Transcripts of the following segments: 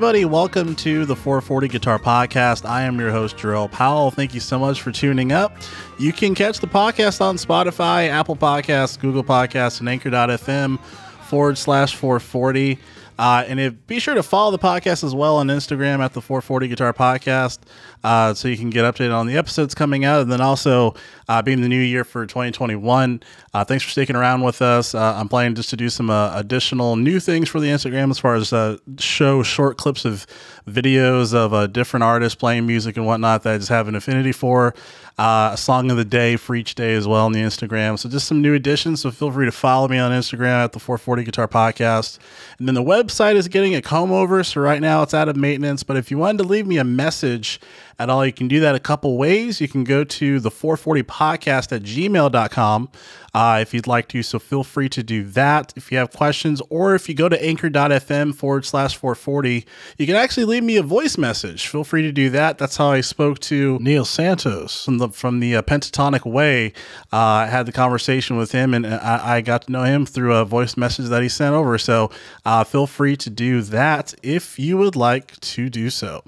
Everybody, welcome to the 440 Guitar Podcast. I am your host, Jerrell Powell. Thank you so much for tuning up. You can catch the podcast on Spotify, Apple Podcasts, Google Podcasts, and Anchor.fm forward slash 440. Uh, and if, be sure to follow the podcast as well on Instagram at the 440 Guitar Podcast uh, so you can get updated on the episodes coming out. And then also, uh, being the new year for 2021, uh, thanks for sticking around with us. Uh, I'm planning just to do some uh, additional new things for the Instagram as far as show short clips of videos of different artists playing music and whatnot that I just have an affinity for. Uh, a song of the day for each day as well on the Instagram. So just some new additions. So feel free to follow me on Instagram at the 440 Guitar Podcast. And then the website is getting a comb over. So right now it's out of maintenance. But if you wanted to leave me a message, at all. You can do that a couple ways. You can go to the 440 podcast at gmail.com uh, if you'd like to. So feel free to do that if you have questions, or if you go to anchor.fm forward slash 440, you can actually leave me a voice message. Feel free to do that. That's how I spoke to Neil Santos from the, from the uh, Pentatonic Way. Uh, I had the conversation with him and I, I, got to know him through a voice message that he sent over. So uh, feel free to do that if you would like to do so.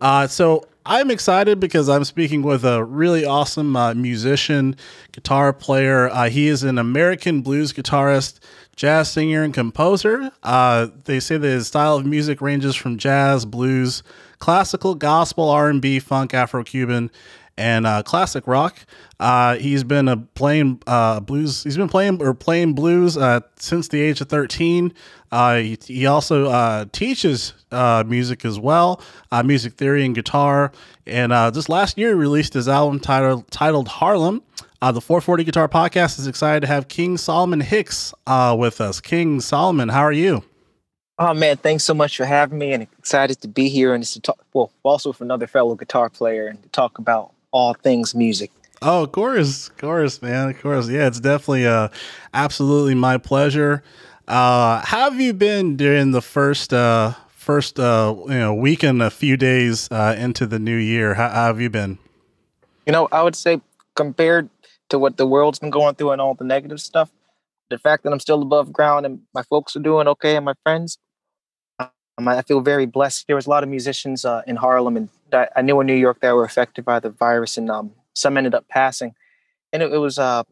Uh, so I'm excited because I'm speaking with a really awesome uh, musician, guitar player. Uh, he is an American blues guitarist, jazz singer, and composer. Uh, they say that his style of music ranges from jazz, blues, classical, gospel, R&B, funk, Afro-Cuban, and uh, classic rock. Uh, he's been uh, playing uh, blues. He's been playing or playing blues uh, since the age of thirteen. Uh, he, he, also uh, teaches music as well, music theory and guitar. And this last year, he released his album titled titled Harlem. the 440 Guitar Podcast is excited to have King Solomon Hicks with us. King Solomon, how are you? Oh man, thanks so much for having me, and excited to be here and to talk. Well, also with another fellow guitar player, and to talk about all things music. Oh, of course, of course, man, of course. Yeah, it's definitely uh, absolutely my pleasure. Uh, how have you been during the first uh, first uh, you know week and a few days uh, into the new year? How, how have you been? You know, I would say compared to what the world's been going through and all the negative stuff, the fact that I'm still above ground and my folks are doing okay and my friends, um, I feel very blessed. There was a lot of musicians uh, in Harlem and I, I, knew in New York that were affected by the virus, and um, some ended up passing. And it, it was uh,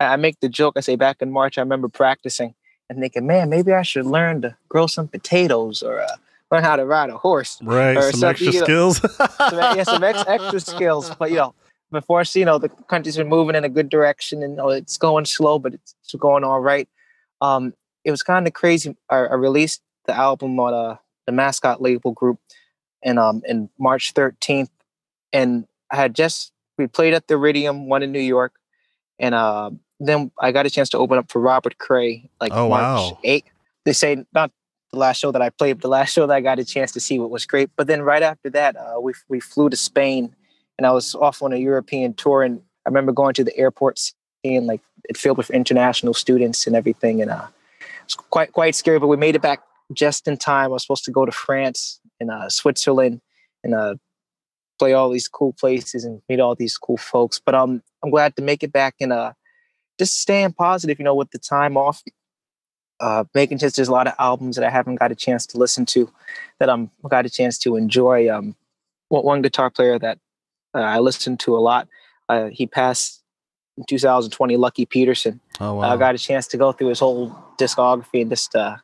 I make the joke. I say back in March, I remember practicing and thinking, man, maybe I should learn to grow some potatoes or uh, learn how to ride a horse. Right, or some extra you know, skills. some, yeah, some ex- extra skills. But you know, before you know, the country's been moving in a good direction, and you know, it's going slow, but it's, it's going all right. Um, it was kind of crazy. I, I, released the album on uh, the Mascot label group in um in March 13th, and I had just we played at the Iridium, one in New York, and uh, then I got a chance to open up for Robert Cray like oh, March wow. 8th. They say not the last show that I played, but the last show that I got a chance to see what was great. But then right after that, uh, we we flew to Spain, and I was off on a European tour, and I remember going to the airport seeing like it filled with international students and everything, and uh, it's quite quite scary. But we made it back just in time. I was supposed to go to France in uh, Switzerland and uh, play all these cool places and meet all these cool folks. But um, I'm glad to make it back and uh, just staying positive, you know, with the time off. Uh, making just there's a lot of albums that I haven't got a chance to listen to that I'm got a chance to enjoy. Um, one guitar player that uh, I listened to a lot, uh, he passed in 2020, Lucky Peterson. Oh, wow. I got a chance to go through his whole discography and just uh,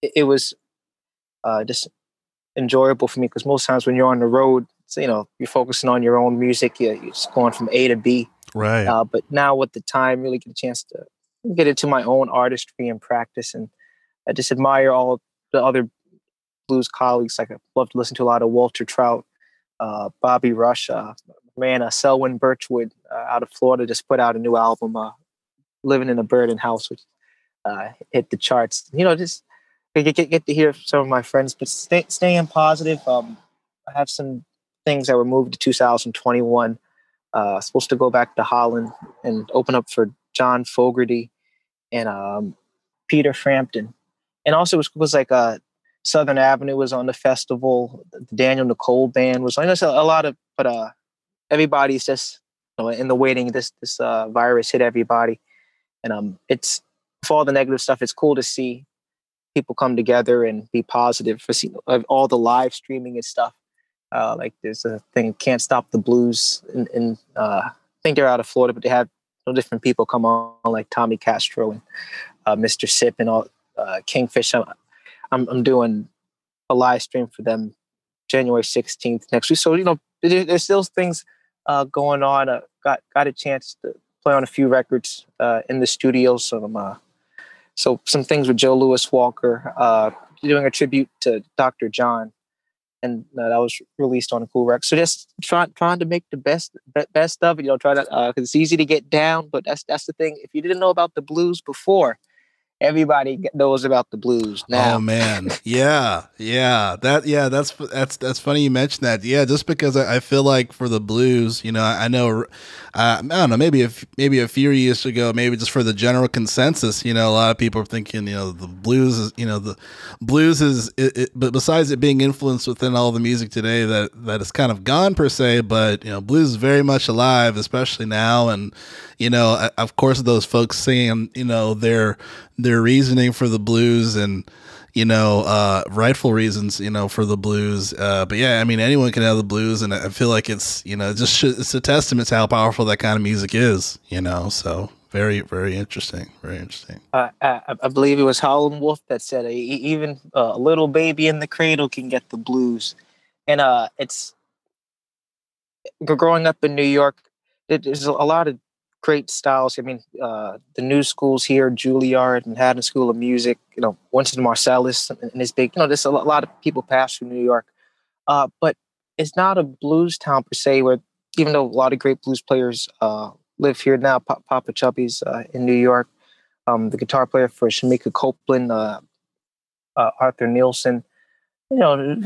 it, it was uh, just enjoyable for me because most times when you're on the road, you know, you're focusing on your own music, you're, you're just going from A to B. Right. Uh, but now with the time, really get a chance to get into my own artistry and practice. And I just admire all the other blues colleagues. Like I love to listen to a lot of Walter Trout, uh, Bobby Rush, uh, man, uh, Selwyn Birchwood uh, out of Florida just put out a new album, uh, Living in a Burning House, which uh, hit the charts. You know, just get, get, get to hear some of my friends, but stay, staying positive. Um, I have some things that were moved to 2021. Uh, supposed to go back to Holland and open up for John Fogerty and um, Peter Frampton. And also it was, was like uh, Southern Avenue was on the festival. The Danielle Nicole band was. I know a lot of, but uh, everybody's just you know, in the waiting. This this uh, virus hit everybody, and um, it's for all the negative stuff. It's cool to see people come together and be positive for seeing all the live streaming and stuff. Uh, like there's a thing, Can't Stop the Blues, and, and uh, I think they're out of Florida, but they have different people come on, like Tommy Castro and uh, Mr. Sipp and all uh, Kingfish. I'm, I'm, I'm doing a live stream for them January 16th next week. So you know, there, there's still things uh, going on. Uh, got got a chance to play on a few records in the studio. So I'm so some things with Joe Louis Walker, uh, doing a tribute to Dr. John, and uh, that was released on cool record. So just trying trying to make the best best of it. You know, try to because uh, it's easy to get down, but that's that's the thing. If you didn't know about the blues before, everybody knows about the blues now. Oh man, yeah, yeah, that yeah, that's that's that's funny you mentioned that. Yeah, just because I, I feel like for the blues, you know, I, I know, uh, I don't know, maybe if maybe a few years ago, maybe just for the general consensus, you know, a lot of people are thinking, you know, the blues is, you know, the blues is, it, it, but besides it being influenced within all the music today, that that is kind of gone per se, but you know, blues is very much alive, especially now, and you know, of course, those folks singing, you know, their their reasoning for the blues and you know, uh, rightful reasons, you know, for the blues. Uh, but yeah, I mean, anyone can have the blues, and I feel like it's, you know, just it's a testament to how powerful that kind of music is, you know. So very, very interesting, very interesting. Uh, I, I, believe it was Howlin' Wolf that said, even a little baby in the cradle can get the blues, and uh, it's growing up in New York. There's a lot of great styles. I mean, uh, the new schools here, Juilliard, and Manhattan School of Music, you know, Wynton Marsalis and his big, you know, there's a lot of people pass through New York. Uh, but it's not a blues town per se, where even though a lot of great blues players uh, live here now, pa- Popa Chubby's uh, in New York, um, the guitar player for Shemekia Copeland, uh, uh, Arthur Neilson, you know,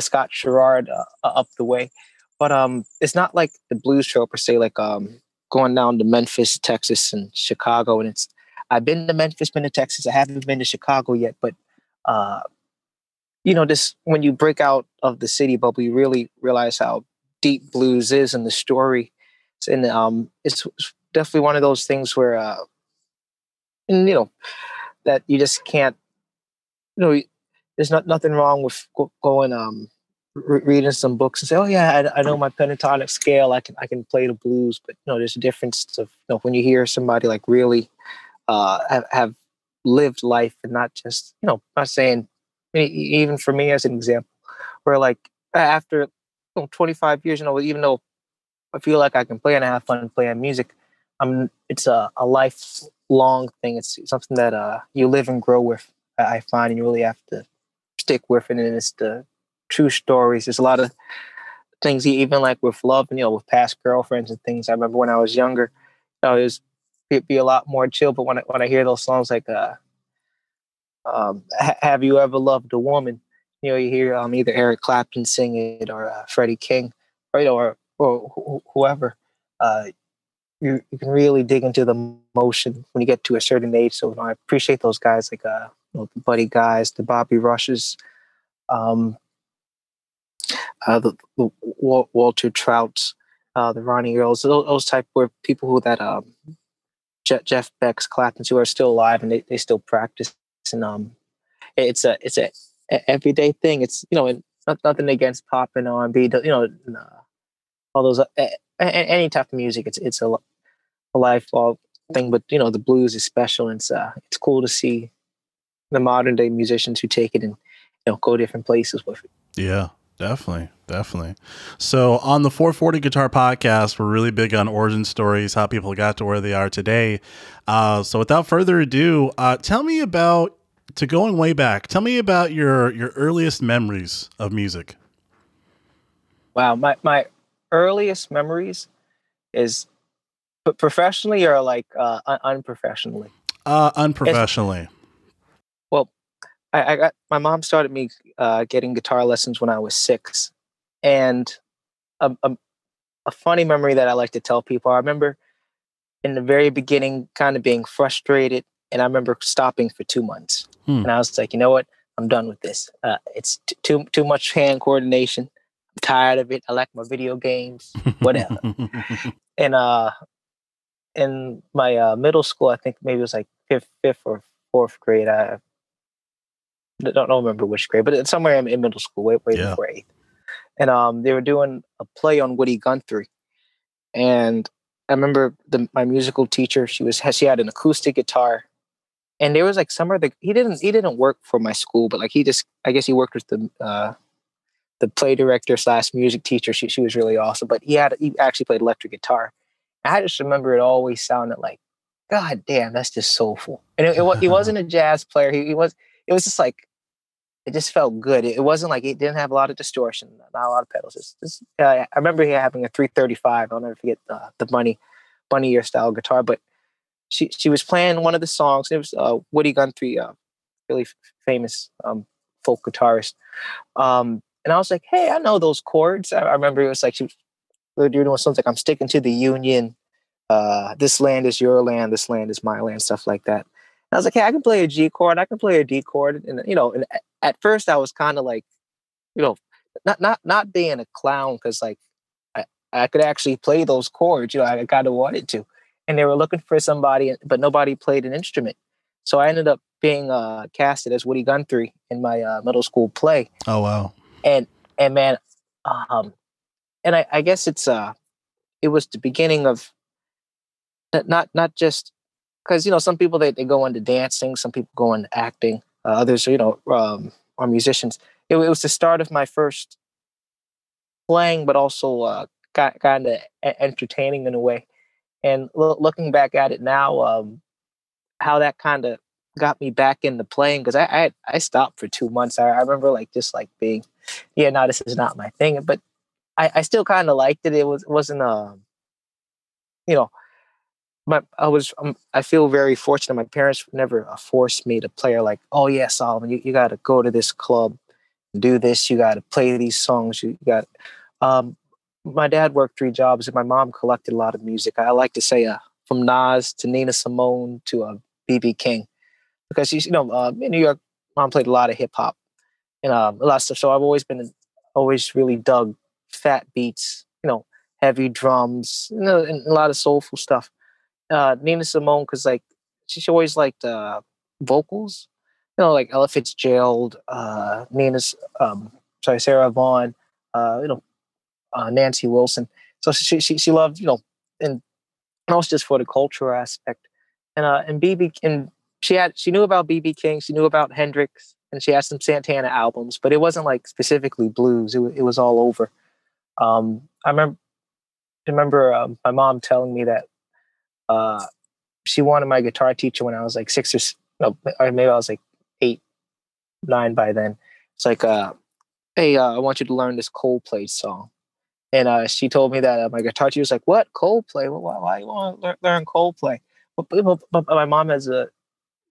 Scott Sharrard up the way. But um, it's not like the blues show per se, like um, going down to Memphis, Texas, and Chicago. And it's I've been to Memphis, been to Texas. I haven't been to Chicago yet, but uh, you know, this when you break out of the city bubble, you really realize how deep blues is in the story. And um, it's definitely one of those things where, uh, and you know, that you just can't. You know, there's not nothing wrong with going um re- reading some books and say, "Oh yeah, I, I, know my pentatonic scale. I can I can play the blues." But you know, there's a difference of you know, when you hear somebody like really uh, have, have lived life and not just you know, not saying even for me as an example, where like after you know, 25 years, you know, even though I feel like I can play and I have fun playing music, I'm it's a, a lifelong thing. It's something that uh, you live and grow with. I find, and you really have to stick with it, and it's the true stories. There's a lot of things, even like with love, and you know, with past girlfriends and things. I remember when I was younger, you know, it was it'd be a lot more chill. But when I, when I hear those songs like uh, um, "Have You Ever Loved a Woman," you know, you hear um, either Eric Clapton sing it or uh, Freddie King, or you know, or, or wh- whoever. Uh, you, you can really dig into the motion when you get to a certain age. So you know, I appreciate those guys like uh, you know, the Buddy Guys, the Bobby Rushes, um, uh, the, the, Walter Trouts, uh, the Ronnie Earls, those, those type were people who that um, Je- Jeff Beck's, Clapton, who are still alive and they, they still practice. And um, it's a it's a, a everyday thing. It's you know not, nothing against pop and R and B. You know all those uh, any type of music. It's it's a, a lifelong thing. But you know the blues is special. And it's uh, it's cool to see the modern day musicians who take it and you know go different places with it. Yeah, Definitely, definitely. So on the 440 Guitar Podcast, we're really big on origin stories, how people got to where they are today. Uh, so without further ado, uh, tell me about to going way back. Tell me about your your earliest memories of music. Wow, my my earliest memories is professionally or like uh, unprofessionally. Uh, unprofessionally. It's, I, I got my mom started me uh, getting guitar lessons when I was six, and a, a, a funny memory that I like to tell people. I remember in the very beginning, kind of being frustrated, and I remember stopping for two months, hmm. and I was like, you know what, I'm done with this. Uh, it's t- too too much hand coordination. I'm tired of it. I like my video games, whatever. and uh, in my uh, middle school, I think maybe it was like fifth, fifth or fourth grade. I don't, don't remember which grade, but it's somewhere in, in middle school, way, way Yeah. before eighth. And um, they were doing a play on Woody Guthrie, and I remember the my musical teacher. She was she had an acoustic guitar, and there was like of the he didn't he didn't work for my school, but like he just I guess he worked with the uh, the play director slash music teacher. She she was really awesome, but he had he actually played electric guitar. I just remember it always sounded like, God damn, that's just soulful. And it, it, wa- he wasn't a jazz player. He, he was. It was just like it just felt good. It, wasn't like it didn't have a lot of distortion, not a lot of pedals. It's uh, I remember having a 335. I'll never forget uh, the bunny bunny ear style guitar. But she she was playing one of the songs. It was uh, Woody Guthrie, uh, really f- famous um, folk guitarist. Um, and I was like, hey, I know those chords. I, I remember it was like she was doing something like I'm sticking to the Union. Uh, this land is your land. This land is my land. Stuff like that. And I was like, hey, I can play a G chord. I can play a D chord. And you know, and at first I was kind of like, you know, not not not being a clown because like I, I could actually play those chords. You know, I kind of wanted to. And they were looking for somebody, but nobody played an instrument. So I ended up being uh, casted as Woody Guthrie in my uh, middle school play Oh wow. and and man um and i i guess it's uh it was the beginning of not not, not just because you know some people they, they go into dancing some people go into acting uh, others you know um are musicians it, it was the start of my first playing but also uh kind of entertaining in a way and loo- looking back at it now um how that kind of got me back into playing because I, I I stopped for two months. I, I remember like just like being, yeah, no, this is not my thing. But I, I still kind of liked it. It was wasn't um, you know, my I was um, I feel very fortunate. My parents never uh, forced me to play. Or like, oh yeah, Solomon, you, you got to go to this club, do this. You got to play these songs. You got. Um, my dad worked three jobs, and my mom collected a lot of music. I like to say, uh, from Nas to Nina Simone to uh, BB King because you know uh, in New York, mom played a lot of hip hop and um, a lot of stuff. So I've always been always really dug fat beats, you know, heavy drums, you know, and a lot of soulful stuff. Uh, Nina Simone because like she, she always liked uh, vocals, you know, like Ella Fitzgerald, uh, Nina's um, sorry Sarah Vaughan, uh, you know, uh, Nancy Wilson. So she she she loved you know and also just for the cultural aspect. And uh and BB and she had she knew about BB King, she knew about Hendrix, and she had some Santana albums, but it wasn't like specifically blues. It, wa- it was all over. Um, I remember I remember um, my mom telling me that uh, she wanted my guitar teacher when I was like six or, no, or maybe I was like eight, nine by then. It's like, uh, hey, uh, I want you to learn this Coldplay song. And uh, she told me that uh, my guitar teacher was like, "What Coldplay? Why, you want to learn, Coldplay?" But, but, but, but my mom has a,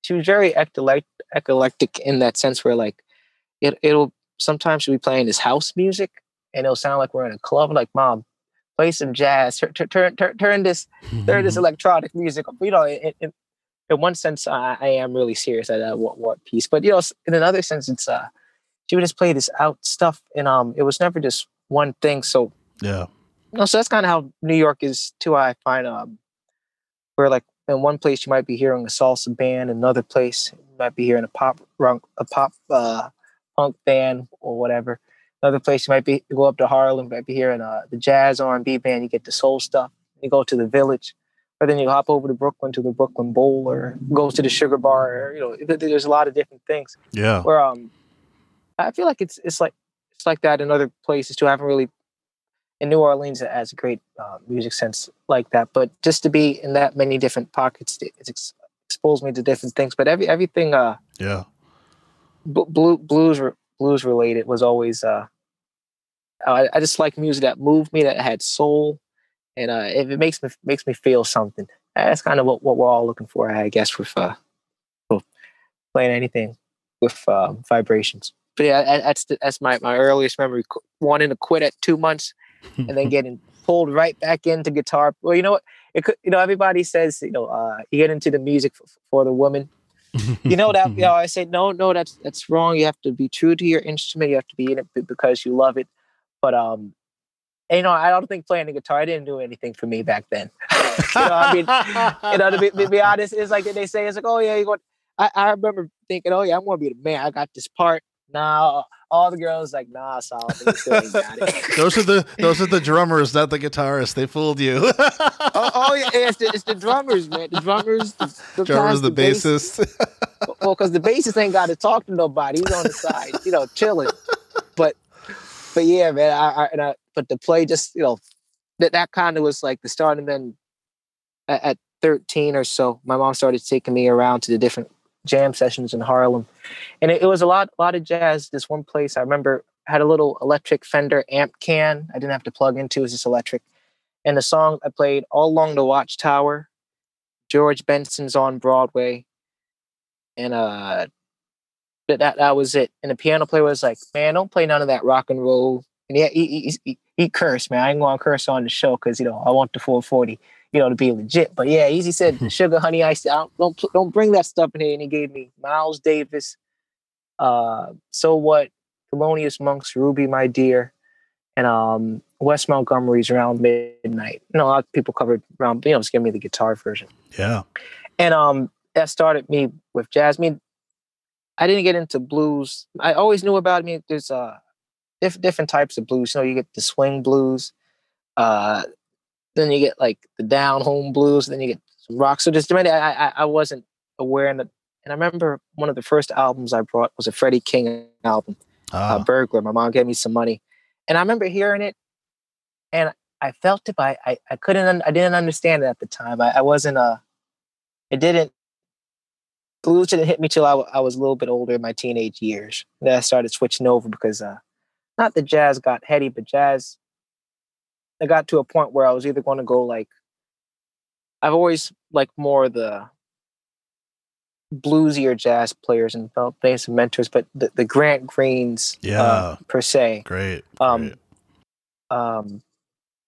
she was very eclectic, eclectic in that sense, where like, it it'll sometimes she'll be playing this house music, and it'll sound like we're in a club. Like, mom, play some jazz. Turn turn turn, turn this turn this electronic music. You know, in, in, in one sense, I, I am really serious at what what piece, but you know, in another sense, it's uh, she would just play this out stuff, and um, it was never just one thing. So yeah. no, so that's kind of how New York is too. I find um, where like in one place you might be hearing a salsa band, another place you might be hearing a pop rock, a pop uh, punk band or whatever. Another place you might be you go up to Harlem, you might be hearing uh, the jazz R and B band. You get the soul stuff. You go to the Village, or then you hop over to Brooklyn to the Brooklyn Bowl, or go to the Sugar Bar. Or, you know, there's a lot of different things Yeah. where um I feel like it's it's like it's like that in other places too. I haven't really in New Orleans it has a great uh, music sense like that, but just to be in that many different pockets, it- it's ex- exposed me to different things. But every everything uh Yeah. b- blue, blues re- blues related was always uh I, I just like music that moved me that had soul and uh if it makes me makes me feel something. That's kind of what, what we're all looking for i guess with uh playing anything with um, vibrations. But yeah that's the, that's my, my earliest memory wanting to quit at two months and then getting pulled right back into guitar. Well you know what? It could you know everybody says you know uh you get into the music for, for the woman you know that you know i say no no that's that's wrong you have to be true to your instrument you have to be in it because you love it but um and, you know i don't think playing the guitar didn't do anything for me back then you know i mean you know to be, to be honest it's like they say it's like oh yeah you go I, I remember thinking, oh yeah, I'm gonna be the man. I got this part. Nah, all the girls like, nah, solid. those are the those are the drummers, not the guitarists. They fooled you. oh, oh, yeah, it's the, it's the drummers, man. The drummers, the, the drummers, the, the bassist. well, because the bassist ain't got to talk to nobody. He's on the side, you know, chilling. But but yeah, man. I, I, and I but the play just you know that that kind of was like the start, and then at, at 13 or so, my mom started taking me around to the different jam sessions in Harlem, and it, it, was a lot, a lot of jazz. This one place I remember had a little electric Fender amp can. I didn't have to plug into; it was just electric. And the song I played all along the Watchtower, George Benson's on Broadway, and uh, that that, that was it. And the piano player was like, "Man, don't play none of that rock and roll." And he he he, he cursed, man. I ain't gonna curse on the show because you know I want the 440 you know, to be legit. But yeah, Easy said hmm. sugar, honey, ice. Don't, don't don't bring that stuff in here. And he gave me Miles Davis, uh, so what, Thelonious Monk's Ruby, my dear, and um, Wes Montgomery's around midnight. You know, a lot of people covered around. You know, just give me the guitar version. Yeah, and um, that started me with jazz. I mean, I didn't get into blues. I always knew about. I mean, there's uh, diff- different types of blues. You know, you get the swing blues. Uh, then you get like the down home blues. Then you get some rock. So just I, I, I wasn't aware. And, and I remember one of the first albums I brought was a Freddie King album, uh, ah. Burglar. My mom gave me some money, and I remember hearing it, and I felt it, but I, I couldn't, I didn't understand it at the time. I, I wasn't a, uh, it didn't, blues didn't hit me till I, I was a little bit older in my teenage years. Then I started switching over because, uh, not the jazz got heady, but jazz I got to a point where I was either going to go like I've always liked more the bluesy bluesier jazz players and felt they some mentors, but the, the Grant Greens, uh, yeah, uh, per se, great. Um, great. um,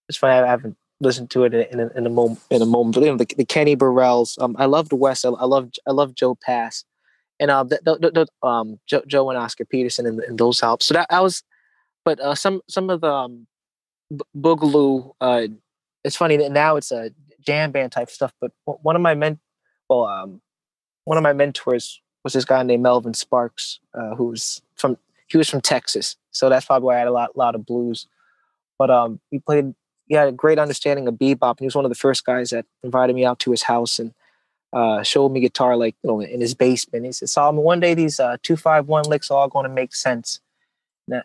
it's funny I haven't listened to it in a, in a moment. In a moment, but you know, the, the Kenny Burrells. Um, I loved Wes. I, I love I love Joe Pass, and um, the, the, the, um, Joe, Joe and Oscar Peterson and, and those helps. So that I was, but uh, some some of the um, boogaloo. Uh, it's funny that now it's a jam band type stuff. But one of my men, well, um, one of my mentors was this guy named Melvin Sparks, uh, who's from he was from Texas, so that's probably why I had a lot lot of blues. But um, he played. He had a great understanding of bebop, and he was one of the first guys that invited me out to his house and uh, showed me guitar, like you know, in his basement. He said, "Solomon, one day these uh, two five one licks are all going to make sense."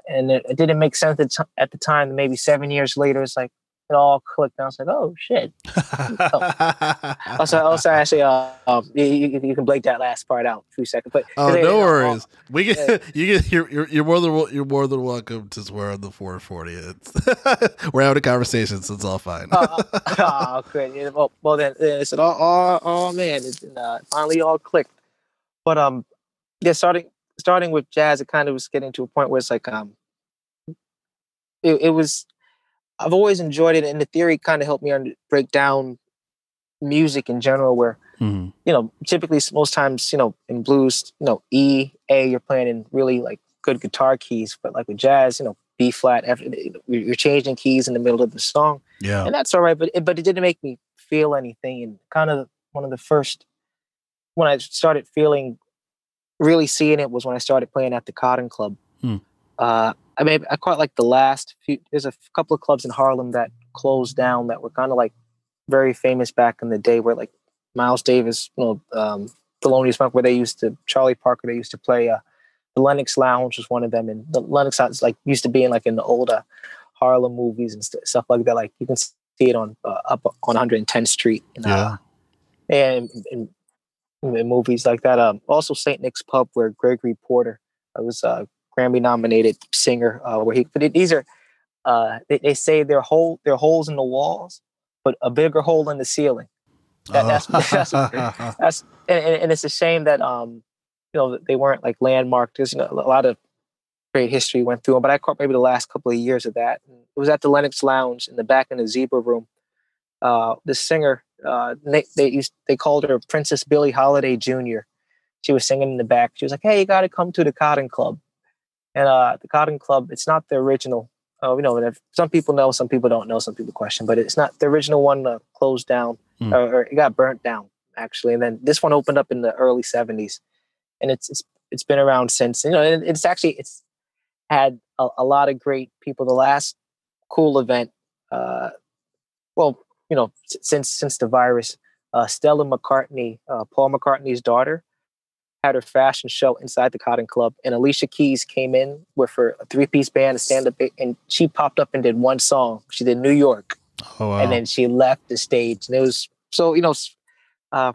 And it, it didn't make sense at, the time. Maybe seven years later, it's like it all clicked. And I was like, oh shit. oh. also, also, actually, uh, um, you, you, can break that last part out for a second. But oh, no worries. we get yeah. you get you're, you're, you're more than you're more than welcome to swear on the 440. It's, we're having a conversation, so it's all fine. oh, oh, great. Well, well, then, then it said, oh, oh, oh man, it uh, finally all clicked. But um, yeah, starting starting with jazz, it kind of was getting to a point where it's like um, it, it was. I've always enjoyed it, and the theory kind of helped me under, break down music in general. Where mm-hmm. you know, typically most times, you know, in blues, you know, E, A, you're playing in really like good guitar keys, but like with jazz, you know, B flat, F, you're changing keys in the middle of the song. Yeah, and that's all right, but it, but it didn't make me feel anything. And kind of one of the first when I started feeling really seeing it was when I started playing at the Cotton Club. Hmm. Uh, I mean, I quite like the last few. There's a couple of clubs in Harlem that closed down that were kind of like very famous back in the day, where like Miles Davis, you know, um, Thelonious Monk, where they used to Charlie Parker, they used to play. Uh, the Lenox Lounge was one of them, and the Lenox Lounge like used to be in like in the older Harlem movies and st- stuff like that. Like you can see it on uh, up on 110th Street. And, uh, yeah. and, and in movies like that. Um, also Saint Nick's Pub, where Gregory Porter uh, was a Grammy nominated singer. Uh, where he, but these are, uh, they, they say they're hole, they're holes in the walls, but a bigger hole in the ceiling. That, that's, that's, that's, and, and, it's a shame that um, you know, they weren't like landmarked. There's you know, a lot of great history went through them, but I caught maybe the last couple of years of that. It was at the Lenox Lounge in the back in the Zebra Room. Uh, the singer uh, they they used they called her Princess Billie Holiday Jr. She was singing in the back. She was like, "Hey, you got to come to the Cotton Club." And uh, the Cotton Club, it's not the original. Uh, you know, some people know, some people don't know, some people question, but it's not the original one uh, closed down mm. or, or, it got burnt down actually. And then this one opened up in the early '70s. and it's it's it's been around since. You know, and it's actually it's had a, a lot of great people. The last cool event, uh, well, you know, since since the virus, uh, Stella McCartney, uh, Paul McCartney's daughter, had her fashion show inside the Cotton Club, and Alicia Keys came in with her three piece band, a stand up, and she popped up and did one song. She did New York, Oh wow. and then she left the stage, and it was so you know, uh,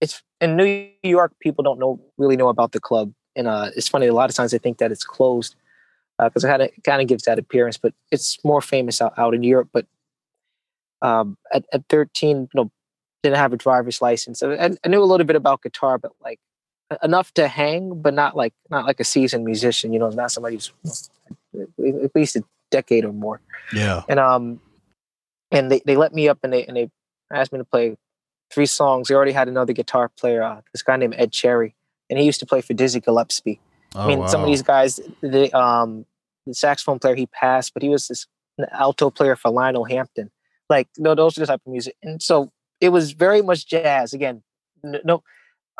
it's in New York. People don't know really know about the club, and uh, it's funny. A lot of times they think that it's closed because it kind of kind of gives that appearance, but it's more famous out, out in Europe. But um, at, at 13, you know, didn't have a driver's license. I, I knew a little bit about guitar, but like enough to hang, but not like not like a seasoned musician. You know, not somebody who's you know, at least a decade or more. yeah. And um, and they, they let me up and they and they asked me to play three songs. They already had another guitar player, uh, this guy named Ed Cherry, and he used to play for Dizzy Gillespie. Oh, I mean, some of these guys, the um, the saxophone player he passed, but he was this alto player for Lionel Hampton. Like, no, those are the type of music, and so it was very much jazz. Again, no,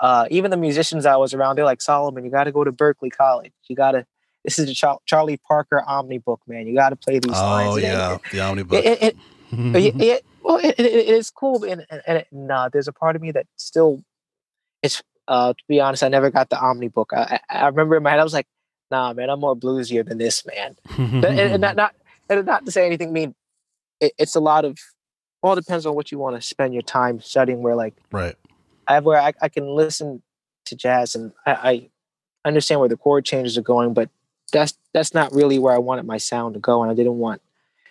uh, even the musicians I was around, they're like Solomon. You got to go to Berklee College. You got to. This is the Char- Charlie Parker Omnibook, man. You got to play these lines. Oh And it- yeah, the omnibus. It, it, it, yeah, yeah, well, it, it, it is cool, and and, and it, nah, there's a part of me that still, it's uh, to be honest, I never got the Omnibook. I, I I remember in my head, I was like, nah, man, I'm more bluesier than this, man. and, and not not and not to say anything mean, it, it's a lot of. All depends on what you want to spend your time studying. Where like right. I have where I, I can listen to jazz and I, I understand where the chord changes are going, but that's that's not really where I wanted my sound to go, and I didn't want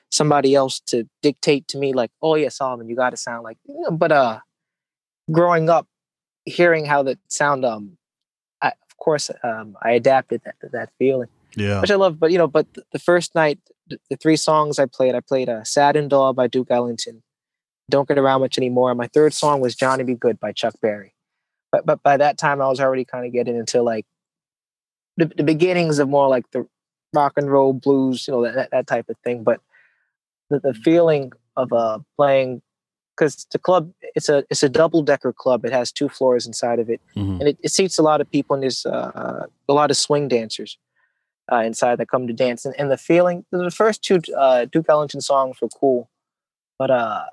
somebody else to dictate to me like, oh yeah, Solomon, you got to sound like. But uh, growing up, hearing how that sound, um, I, of course, um, I adapted that that feeling, Yeah. which I love. But you know, but the first night, the, three songs I played, I played uh, "Satin Doll" by Duke Ellington. Don't get around much anymore. And my third song was "Johnny B. Goode" by Chuck Berry. But but by that time, I was already kind of getting into like the, the beginnings of more like the rock and roll blues, you know, that that, type of thing. But the, the feeling of uh playing because the club it's a it's a double decker club. It has two floors inside of it, Mhm. and it, it seats a lot of people and there's uh, a lot of swing dancers uh, inside that come to dance. And, and the feeling the first two uh, Duke Ellington songs were cool, but uh,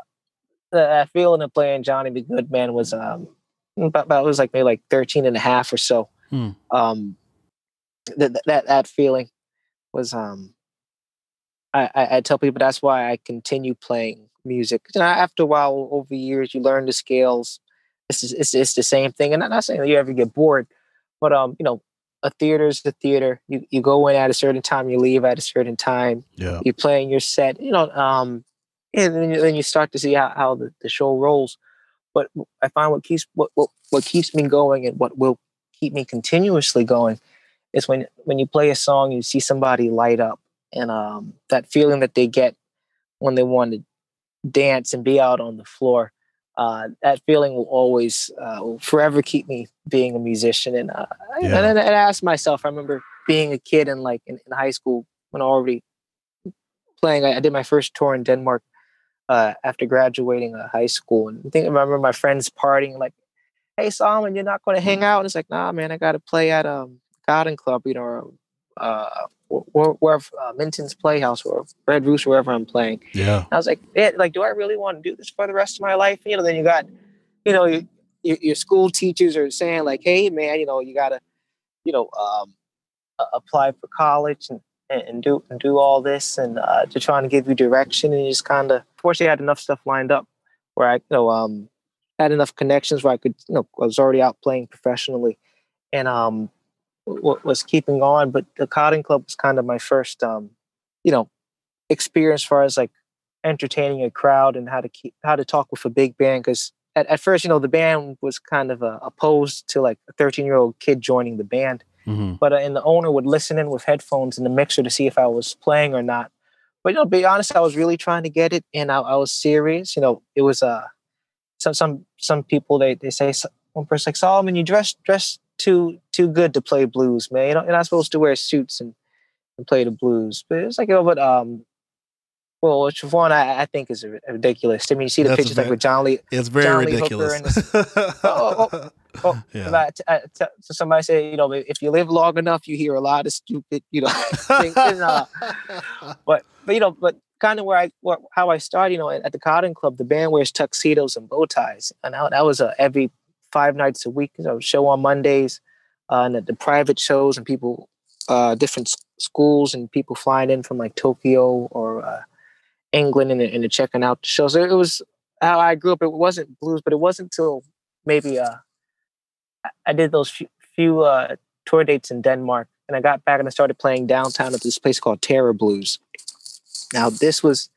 the, that feeling of playing Johnny B. Goode Man was um about, about it was like maybe like 13 and a half or so. Hmm. Um, that that that feeling was um. I, I, I tell people that's why I continue playing music. Know, after a while, over years, you learn the scales. It's it's it's the same thing, and I'm not saying that you ever get bored, but um, you know, a theater is a theater. You you go in at a certain time, you leave at a certain time. Yeah. You play in your set, you know, um, and then you, then you start to see how, how the, the show rolls. But I find what keeps what, what what keeps me going and what will keep me continuously going is when when you play a song, you see somebody light up, and um, that feeling that they get when they want to dance and be out on the floor. Uh, that feeling will always, uh, will forever keep me being a musician. And uh, Yeah. and, then I asked myself, I remember being a kid and like in, in high school when already playing. I, I did my first tour in Denmark uh, after graduating uh, high school, and I think I remember my friends partying like, "Hey, Solomon, you're not going to hang out?" And it's like, "Nah, man, I got to play at um Garden Club, you know, uh, where, where uh, Minton's Playhouse or Red Roost, wherever I'm playing." Yeah. I was like, yeah, like, do I really want to do this for the rest of my life? You know, then you got, you know, your, your, your school teachers are saying like, hey, man, you know, you got to, you know, um, a- apply for college and, and, and do and do all this, and uh, they're trying to give you direction, and you just kind of, fortunately, I had enough stuff lined up where I, you know, um, had enough connections where I could, you know, I was already out playing professionally, and um, w- was keeping on. But the Cotton Club was kind of my first, um, you know, experience as far as like entertaining a crowd and how to keep how to talk with a big band because at, at first you know the band was kind of uh, opposed to like a 13 year old kid joining the band hmm but uh, and the owner would listen in with headphones in the mixer to see if i was playing or not but you know be honest i was really trying to get it and i, I was serious you know it was uh some some some people they, they say one person like solomon you dress dress too too good to play blues man you know you're not supposed to wear suits and, and play the blues but it's like oh but um well, which I, I think is ridiculous. I mean, you see the That's pictures like with John Lee. It's very John ridiculous. Oh, well, yeah. To somebody say, you know, if you live long enough, you hear a lot of stupid, you know, things. And, uh, but but you know, but kind of where I where, how I started, you know, at, at, the Cotton Club, the band wears tuxedos and bow ties, and I, that was a every five nights a week. You know, show on Mondays, uh, and the, private shows, and people, uh, different schools, and people flying in from like Tokyo or uh, England, and, and checking out the shows. So it was how I grew up. It wasn't blues, but it wasn't until maybe uh, I did those few, few uh, tour dates in Denmark, and I got back and I started playing downtown at this place called Terra Blues. Now, this was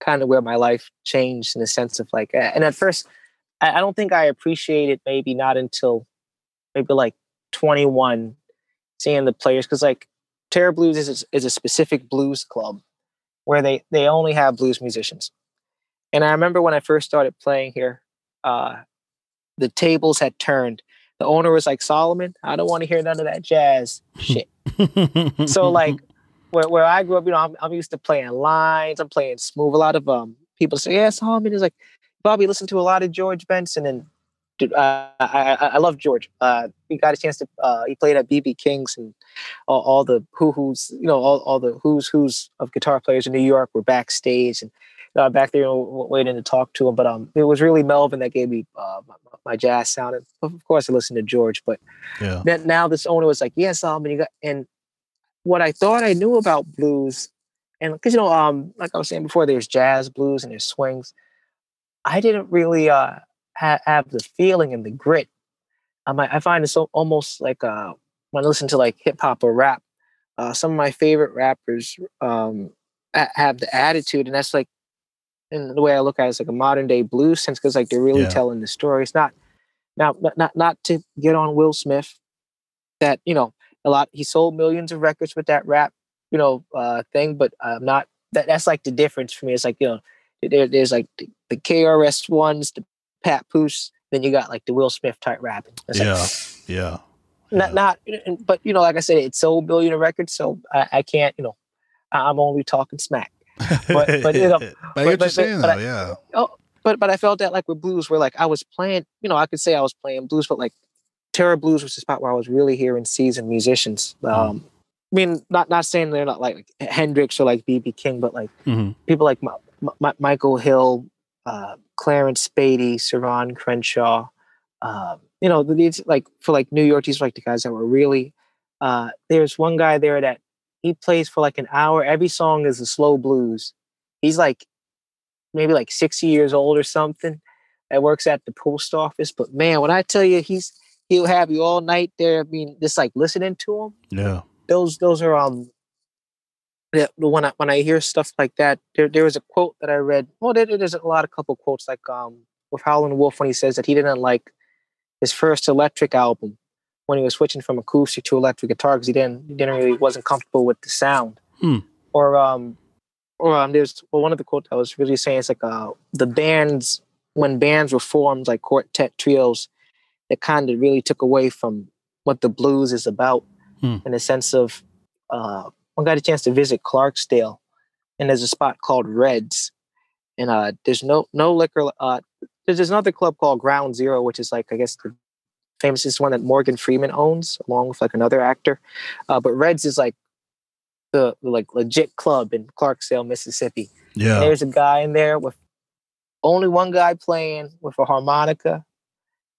kind of where my life changed in the sense of like, and at first, I don't think I appreciated maybe not until maybe like 21 seeing the players because like Terra Blues is a, is a specific blues club where they they only have blues musicians. And I remember when I first started playing here, uh, the tables had turned. The owner was like, Solomon, I don't want to hear none of that jazz shit. so like where, where I grew up, you know, I'm, I'm used to playing lines. I'm playing smooth. A lot of um people say, yeah, Solomon is like, Bobby, listen to a lot of George Benson and dude, uh, I, I, I love George. Uh, we got a chance to. Uh, he played at BB King's and all, all the who who's you know all, all the who's who's of guitar players in New York were backstage and uh, back there you know, waiting to talk to him. But um, it was really Melvin that gave me uh, my, my, jazz sound. And of course, I listened to George. But yeah. then now this owner was like, "Yes, Solomon, you got." And what I thought I knew about blues, and because you know, um, like I was saying before, there's jazz blues and there's swings. I didn't really uh ha- have the feeling and the grit. Um, I, I find it's so almost like uh, when I listen to like hip hop or rap, uh, some of my favorite rappers um, a- have the attitude, and that's like, in the way I look at it, it's like a modern day blues sense because like they're really yeah. telling the story. It's not now not not to get on Will Smith, that you know a lot he sold millions of records with that rap you know uh, thing, but I'm not that that's like the difference for me. It's like you know there, there's like the, the KRS ones, the Papoose. Then you got like the Will Smith type rapping. Yeah, like, yeah. Not, yeah. not, but you know, like I said, it's sold billion of records, so I, I can't, you know, I'm only talking smack. But, but you know, but, but, but, saying, but, though, I, yeah. Oh, but but I felt that like with blues, where like I was playing, you know, I could say I was playing blues, but like Terra Blues was the spot where I was really hearing seasoned musicians. Mm-hmm. Um, mm. I mean, not not saying they're not like, like Hendrix or like BB King, but like mm-hmm. people like M- M- Michael Hill, uh, Clarence Spady, Saron Crenshaw. Um, you know, these like for like New York, these are like the guys that were really. Uh, there's one guy there that he plays for like an hour. Every song is a slow blues. He's like maybe like 60 years old or something. That works at the post office. But man, when I tell you, he's he'll have you all night there. I mean, just like listening to him. Yeah. Those those are um yeah, when I when I hear stuff like that, there there was a quote that I read. Well, there, there's a lot of couple quotes like um with Howlin' Wolf when he says that he didn't like his first electric album when he was switching from acoustic to electric guitar because he didn't he didn't really wasn't comfortable with the sound. Hmm. Or um or um there's well one of the quotes I was really saying is like uh the bands when bands were formed like quartet trios that kind of really took away from what the blues is about hmm. in the sense of uh I got a chance to visit Clarksdale, and there's a spot called Reds, and uh, there's no no liquor. Uh, there's, there's another club called Ground Zero, which is like I guess the famous is one that Morgan Freeman owns, along with like another actor. Uh, but Reds is like the, the like legit club in Clarksdale, Mississippi. Yeah, and there's a guy in there with only one guy playing with a harmonica.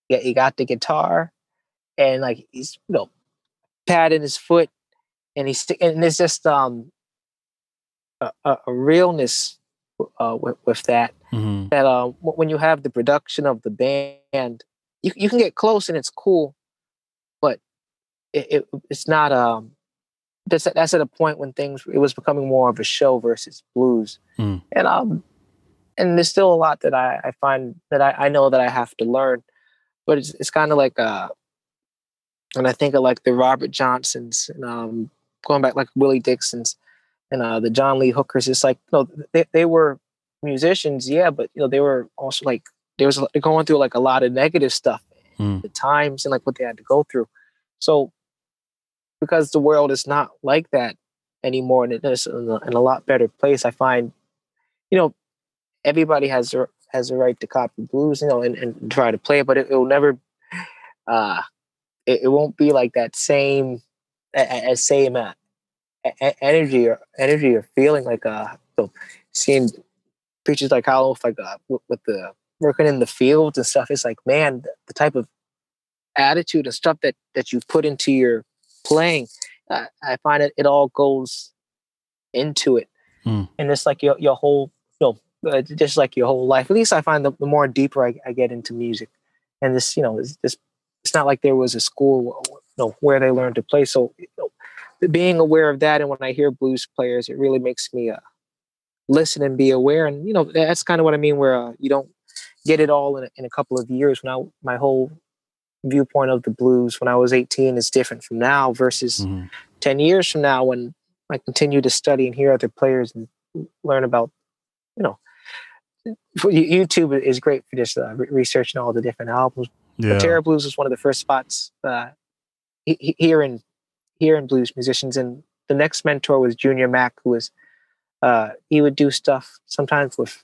Yeah, he got the guitar, and like he's you know patting his foot and he's and there's just um a, a, a realness uh, with, with that mm-hmm. that uh, when you have the production of the band you, you can get close and it's cool but it, it it's not um that's that's at a point when things it was becoming more of a show versus blues mm. and um and there's still a lot that I, I find that I, I know that I have to learn but it's it's kind of like uh and I think of like the Robert Johnsons and um going back like Willie Dixon's and uh, the John Lee Hookers. It's like you know they they were musicians, yeah, but you know they were also like they was going through like a lot of negative stuff, mm. the times and like what they had to go through. So because the world is not like that anymore, and it is in a, in a lot better place, I find you know everybody has a, has a right to copy blues, you know, and, and try to play it, but it, will never uh, it, it won't be like that same as same uh, energy or energy or feeling like uh so seeing preachers like Hollow like uh with, with, the working in the fields and stuff. It's like man, the, the, type of attitude and stuff that that you put into your playing, uh, I find it it all goes into it, mm. and it's like your your whole you know uh, just like your whole life. At least I find the, the more deeper I, I, get into music, and this you know it's this it's not like there was a school know where they learn to play. So you know, being aware of that, and when I hear blues players, it really makes me uh, listen and be aware. And you know that's kind of what I mean, where uh, you don't get it all in a, in a couple of years. When I my whole viewpoint of the blues when I was 18 is different from now versus mm-hmm. 10 years from now when I continue to study and hear other players and learn about, you know, YouTube is great for just uh, researching all the different albums. Yeah. Terra Blues was one of the first spots uh, here in here in blues musicians, and the next mentor was Junior Mack, who was uh, he would do stuff sometimes with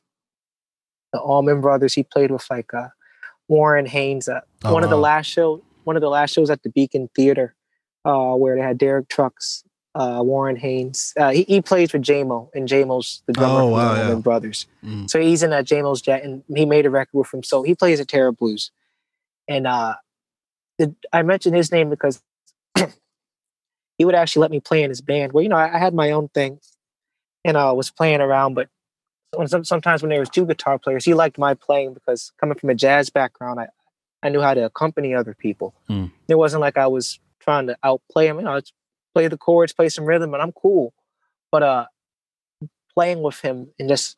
the Allman Brothers. He played with like uh, Warren Haynes. Uh, oh, one wow. of the last show, one of the last shows at the Beacon Theater, uh, where they had Derek Trucks, uh, Warren Haynes. Uh, he, he plays with Jaimoe, and Jaimoe's the drummer oh, wow, the Allman yeah. Brothers. Mm. So he's in that Jaimoe's jet, and he made a record with him. So he plays at Terra Blues, and uh, the, I mentioned his name because he would actually let me play in his band. Where you know I, I had my own thing, and I uh, was playing around, but sometimes when there was two guitar players, he liked my playing because coming from a jazz background, I, I knew how to accompany other people. Mm. It wasn't like I was trying to outplay him. You know, I'd play the chords, play some rhythm, and I'm cool. But uh, playing with him and just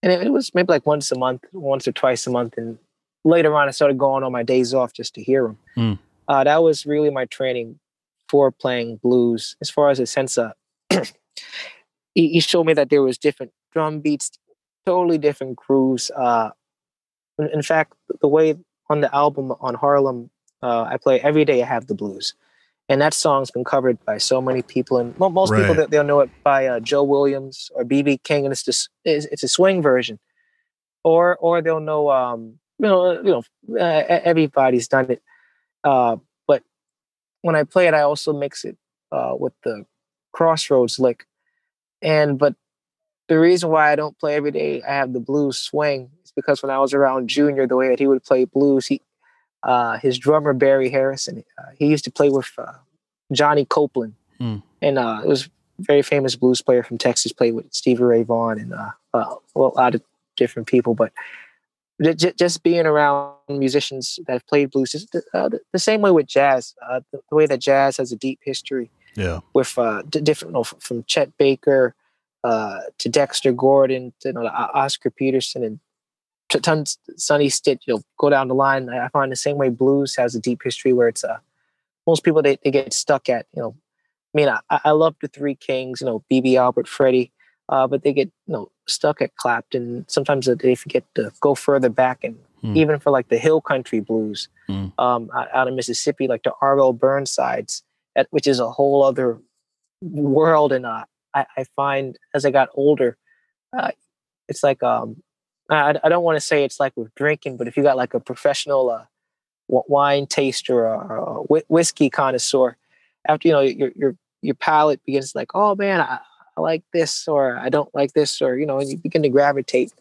and it, it, was maybe like once a month, once or twice a month, and later on I started going on my days off just to hear him. Mm. Uh, that was really my training for playing blues. As far as a sense of, he, he showed me that there was different drum beats, totally different grooves. Uh, in, in, fact, the way on the album on Harlem, uh, I play every day. I have the blues, and that song's been covered by so many people, and most right. people they'll know it by uh, Joe Williams or BB King, and it's just it's, it's, a swing version, or or they'll know um, you know you know uh, everybody's done it, uh, when I play it, I also mix it uh, with the Crossroads lick, and but the reason why I don't play every day, I have the blues swing, is because when I was around Junior, the way that he would play blues, he, uh, his drummer Barry Harrison, uh, he used to play with uh, Johnny Copeland, mm. and uh, it was a very famous blues player from Texas. Played with Stevie Ray Vaughan and uh, uh, well, a lot of different people, but just being around musicians that have played blues is the, the same way with jazz. The, the, way that jazz has a deep history, yeah, with different you know, from Chet Baker uh, to Dexter Gordon, to you know, Oscar Peterson, and to tons Sonny Stitt. You'll go down the line. I find the same way blues has a deep history where it's uh, most people they, they get stuck at. You know, I mean, I, I love the Three Kings. You know, BB Albert, Freddie. Uh, but they get you know stuck at Clapton. Sometimes they forget to go further back, and hmm. even for like the hill country blues hmm. um, out of Mississippi, like the R.L. Burnsides, which is a whole other world. And uh, I, I find as I got older, uh, it's like um, I, I don't want to say it's like with drinking, but if you got like a professional uh, wine taster or, or whiskey connoisseur, after you know your your your palate begins like, oh man, I, I like this or I don't like this, or you know, and you begin to gravitate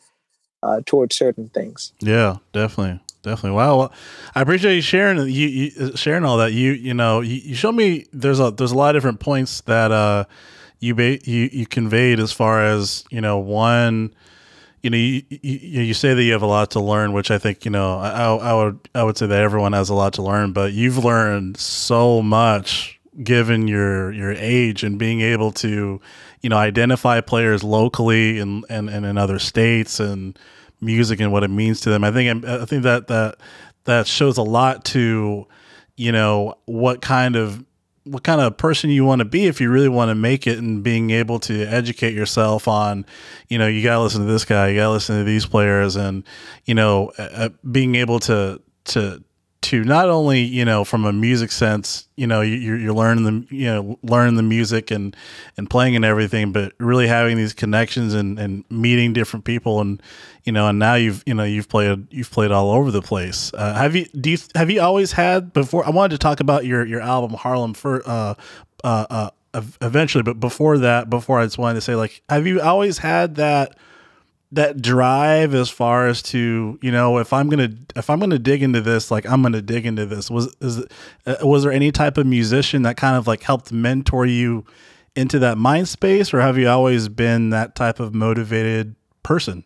uh, towards certain things. Yeah, definitely definitely. Wow, well, I appreciate you sharing you, you, sharing all that. You you know you, you showed me there's a there's a lot of different points that uh you ba- you you conveyed as far as you know one you know you, you, you say that you have a lot to learn which i think you know I, I would i would say that everyone has a lot to learn but you've learned so much given your your age and being able to you know identify players locally and and, and in other states and music and what it means to them. I think i think that that that shows a lot to you know what kind of what kind of person you want to be if you really want to make it and being able to educate yourself on you know you got to listen to this guy you got to listen to these players and you know uh, being able to to to not only you know from a music sense, you know you're you're learning the you know learning the music and and playing and everything, but really having these connections and and meeting different people and you know and now you've you know you've played you've played all over the place. Uh, have you do you have you always had before? I wanted to talk about your your album Harlem for uh uh. uh eventually but before that before i just wanted to say like have you always had that that drive as far as to you know if i'm gonna if i'm gonna dig into this like i'm gonna dig into this. Was is uh, was there any type of musician that kind of like helped mentor you into that mind space or have you always been that type of motivated person?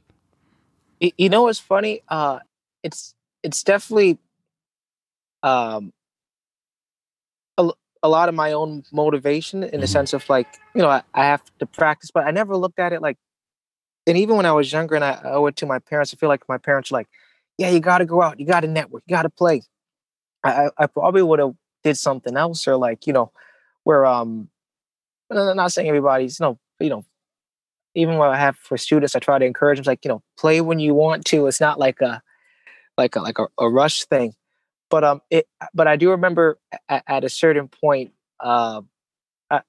You know what's funny? Uh it's it's definitely um a, a lot of my own motivation in mm-hmm. the sense of like you know I, I have to practice but i never looked at it like and even when I was younger and I owe it to my parents, I feel like my parents were like, yeah, you got to go out, you got to network, you got to play. I, I probably would have did something else or like, you know, where, um, I'm not saying everybody's, you know, you know, even what I have for students, I try to encourage them, like, you know, play when you want to. It's not like a, like a, like a, a rush thing. But, um, it, but I do remember at, at a certain point, uh, I,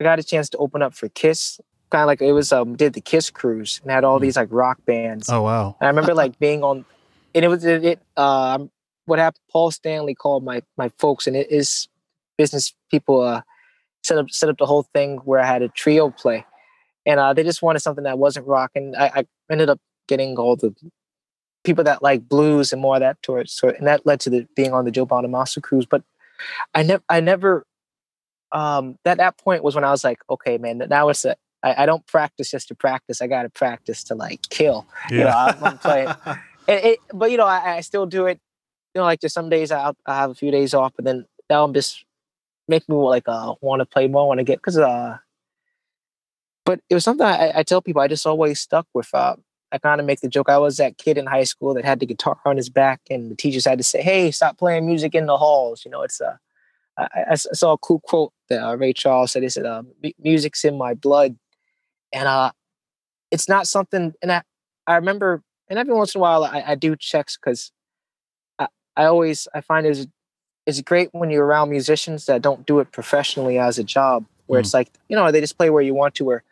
I got a chance to open up for Kiss kind of like it was um did the Kiss cruise and had all hmm. these like rock bands. Oh wow! And I remember like being on, and it was it. it um, what happened? Paul Stanley called my my folks and it is business people uh set up set up the whole thing where I had a trio play, and uh they just wanted something that wasn't rock, and I, I ended up getting all the people that like blues and more of that towards so and that led to the being on the Joe Bonamassa cruise. But I never I never um that that point was when I was like, okay, man, now it's a I, I don't practice just to practice. I got to practice to like kill. Yeah. You know, I'm, I'm playing. it, it, but you know, I, I, still do it. You know, like just some days I'll, I have a few days off, but then that'll just make me like uh want to play more, want to get because uh. But it was something I, I tell people I just always stuck with. Uh, I kind of make the joke. I was that kid in high school that had the guitar on his back, and the teachers had to say, "Hey, stop playing music in the halls." You know, it's uh, I, I saw a cool quote that uh, Ray Charles said. He said, uh, "Music's in my blood." And uh, it's not something. And I, I remember, and every once in a while, I, I do checks because I, I always I find it's it's great when you're around musicians that don't do it professionally as a job, where mm. it's like you know they just play where you want to. Where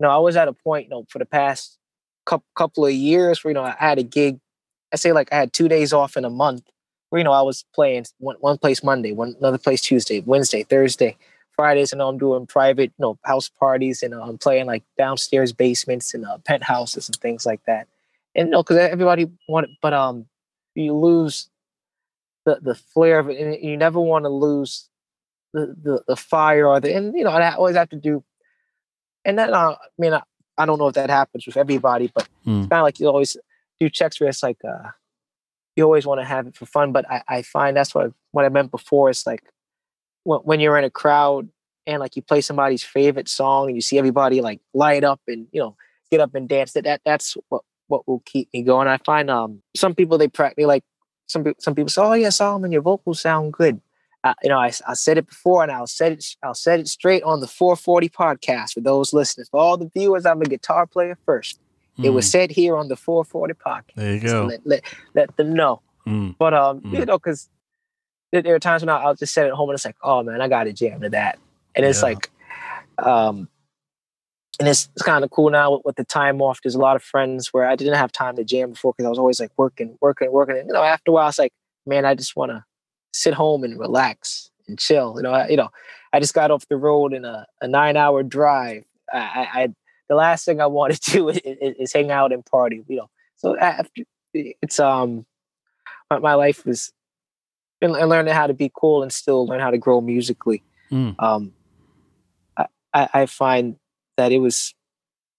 you know I was at a point, you know, for the past couple couple of years where you know I had a gig. I say like I had two days off in a month, where you know I was playing one one place Monday, one another place Tuesday, Wednesday, Thursday, Fridays, and I'm doing private, you know, house parties, and uh, I'm playing like downstairs basements and uh, penthouses and things like that. And you know, because everybody wanted, but um, you lose the the flair of it, and you never want to lose the, the the fire or the, and you know, I always have to do. And then, uh, I mean, I, I don't know if that happens with everybody, but mm. it's kind of like you always do checks where it's like, uh, you always want to have it for fun. But I, I find that's what what I meant before. It's like when you're in a crowd and like you play somebody's favorite song and you see everybody like light up and you know get up and dance that, that that's what what will keep me going i find um some people they practically like some people some people say oh yeah solomon your vocals sound good uh, you know I, I said it before and i'll set it i'll set it straight on the 440 podcast for those listeners for all the viewers i'm a guitar player first mm. it was hmm. said here on the 440 podcast there you go so let, let, let them know mm. but um mm. you know because there are times when I'll just sit at home and it's like, oh man, I got to jam to that. And it's yeah. like, um, and it's, it's kind of cool now with, with, the time off. There's a lot of friends where I didn't have time to jam before because I was always like working, working, working. And you know, after a while, it's like, man, I just want to sit home and relax and chill. You know, I, you know, I just got off the road in a, a nine hour drive. I, I, I, the last thing I want to do is, is, is, hang out and party. You know, so after it's um, my, my life was and, and learning how to be cool and still learn how to grow musically. Mm. Um, I, I find that it was,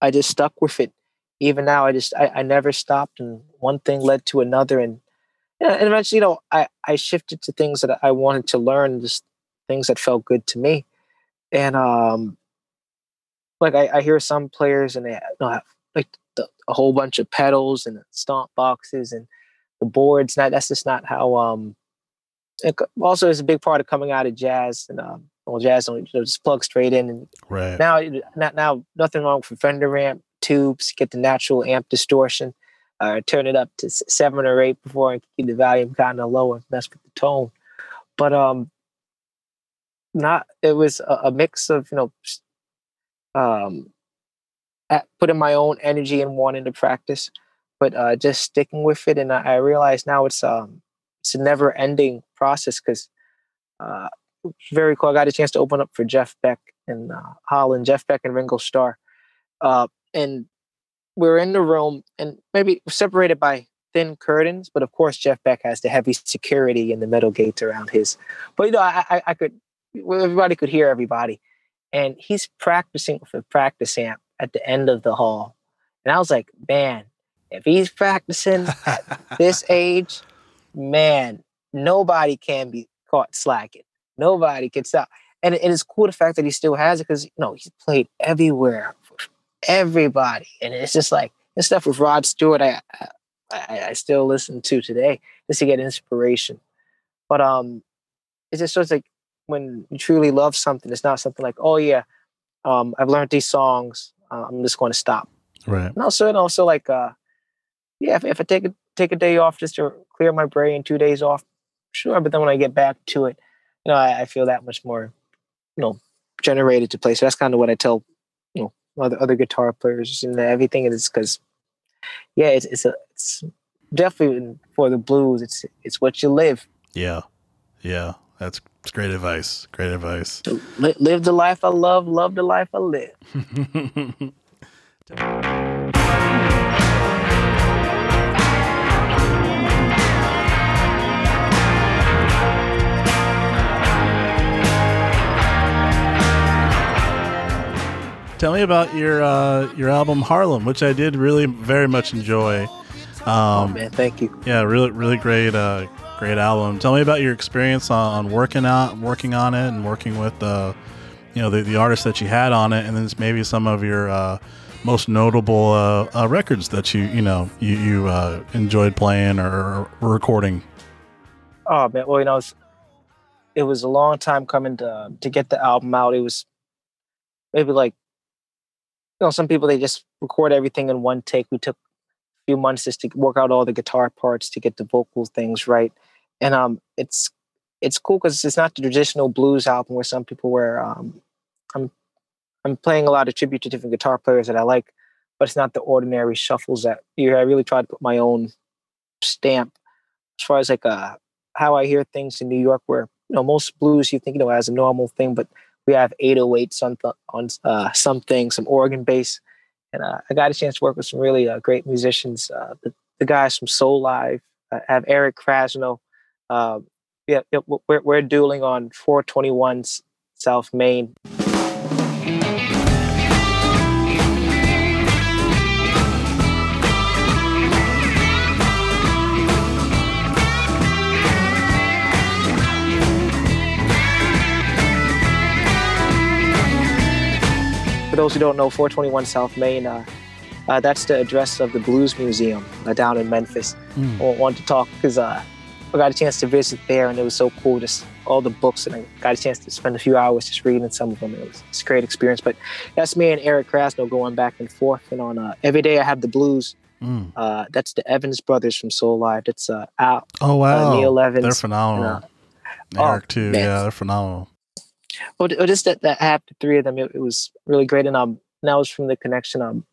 I just stuck with it. Even now, I just, I, I never stopped, and one thing led to another, and and eventually, you know, I I shifted to things that I wanted to learn, just things that felt good to me, and um, like I, I hear some players and they you know, have like the, a whole bunch of pedals and stomp boxes and the boards. Not that's just not how um it also is a big part of coming out of jazz and um, well, jazz don't you know, just plug straight in and right now, now, now nothing wrong with Fender amp tubes, get the natural amp distortion. or turn it up to seven or eight before I keep the volume kind of low and mess with the tone. But um, not it was a, a mix of you know, um, putting my own energy and wanting to practice, but uh, just sticking with it. And I, I realize now it's um, it's a never ending process because uh, very cool. I got a chance to open up for Jeff Beck and uh, Holland, Jeff Beck and Ringo Starr, uh, and we're in the room and maybe separated by thin curtains, but of course Jeff Beck has the heavy security and the metal gates around his. But you know, I, I, I could, everybody could hear everybody, and he's practicing with a practice amp at the end of the hall, and I was like, man, if he's practicing at this age, man, nobody can be caught slacking. Nobody can stop. And, and it's cool the fact that he still has it because you know he's played everywhere everybody. And it's just like the stuff with Rod Stewart, I, I, I still listen to today just to get inspiration. But um, it's just sort of like when you truly love something, it's not something like, oh yeah, um, I've learned these songs. Uh, I'm just going to stop. Right. And also, and also like, uh, yeah, if, if I take a take a day off just to clear my brain, two days off, sure. But then when I get back to it, you know, I, I feel that much more, you know, generated to play. So that's kind of what I tell you know, other other guitar players and everything is because yeah it's it's a it's definitely for the blues it's it's what you live yeah yeah that's great advice great advice live the life i love love the life i live tell me about your uh, your album Harlem, which I did really very much enjoy. Um, oh man, thank you. Yeah, really really great uh, great album. Tell me about your experience on, on working out working on it and working with the uh, you know the, the artists that you had on it, and then maybe some of your uh, most notable uh, uh, records that you you know you, you uh, enjoyed playing or, or, recording. Oh man, well you know. it was a long time coming to to get the album out. It was maybe like you know, some people they just record everything in one take. We took a few months just to work out all the guitar parts to get the vocal things right, and um, it's it's cool because it's not the traditional blues album where some people where um, I'm I'm playing a lot of tribute to different guitar players that I like, but it's not the ordinary shuffles that you. I really try to put my own stamp as far as like uh how I hear things in New York, where you know most blues you think you know as a normal thing, but we have 808s on th- on uh, something, some organ bass, and uh, I got a chance to work with some really uh, great musicians. Uh, the, the, guys from Soulive I have Eric Krasno. Uh, yeah, we're we're dueling on 421 South Main. For those who don't know, 421 South Main, uh, uh, that's the address of the Blues Museum uh, down in Memphis. Mm. I wanted to talk because uh, I got a chance to visit there and it was so cool. Just all the books and I got a chance to spend a few hours just reading some of them. It was, it's a great experience. But that's me and Eric Krasno going back and forth. And on uh, every day I have the blues. Mm. Uh, that's the Evans brothers from Soulive. It's uh, Al. Oh wow, Neal Evans. They're phenomenal. And, Eric oh, too. Man. Yeah, they're phenomenal well, just that that happened the three of them, it, it, was really great. And um, that was from the connection. Um,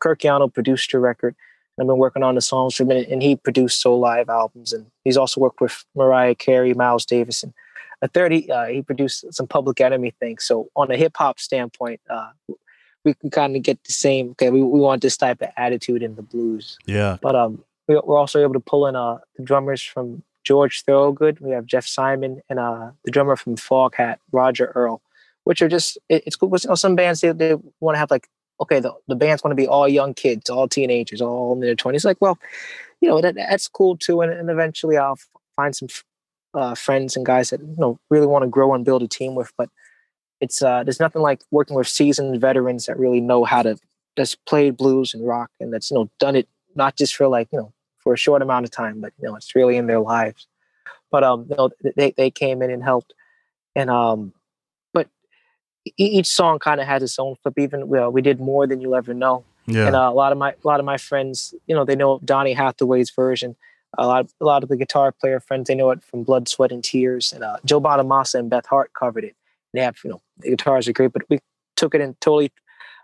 Kirk Yano produced a record. I've been working on the songs for a minute, and he produced Soulive albums, and he's also worked with Mariah Carey, Miles Davis, and a third he, uh, he produced some Public Enemy things. So on a hip hop standpoint, uh, we can kind of get the same. Okay, we, we want this type of attitude in the blues. Yeah, but um, we, are also able to pull in uh the drummers from George Thorogood. We have Jeff Simon and uh, the drummer from Foghat, Roger Earl, which are just it, it's cool. Because, you know, some bands they, they want to have like okay, the, the band's going to be all young kids, all teenagers, all in their twenties. Like, well, you know that that's cool too. And, and eventually, I'll find some uh, friends and guys that you know really want to grow and build a team with. But it's uh, there's nothing like working with seasoned veterans that really know how to just play blues and rock, and that's you know done it not just for like you know for a short amount of time, but you know, it's really in their lives. But um, you know, they they came in and helped, and um, but each song kind of has its own flip. Even well, we did more than you'll ever know. Yeah. And uh, a lot of my a lot of my friends, you know, they know Donny Hathaway's version. A lot of, a lot of the guitar player friends, they know it from Blood, Sweat, and Tears. And uh, Joe Bonamassa and Beth Hart covered it. They have, you know, the guitars are great, but we took it and totally.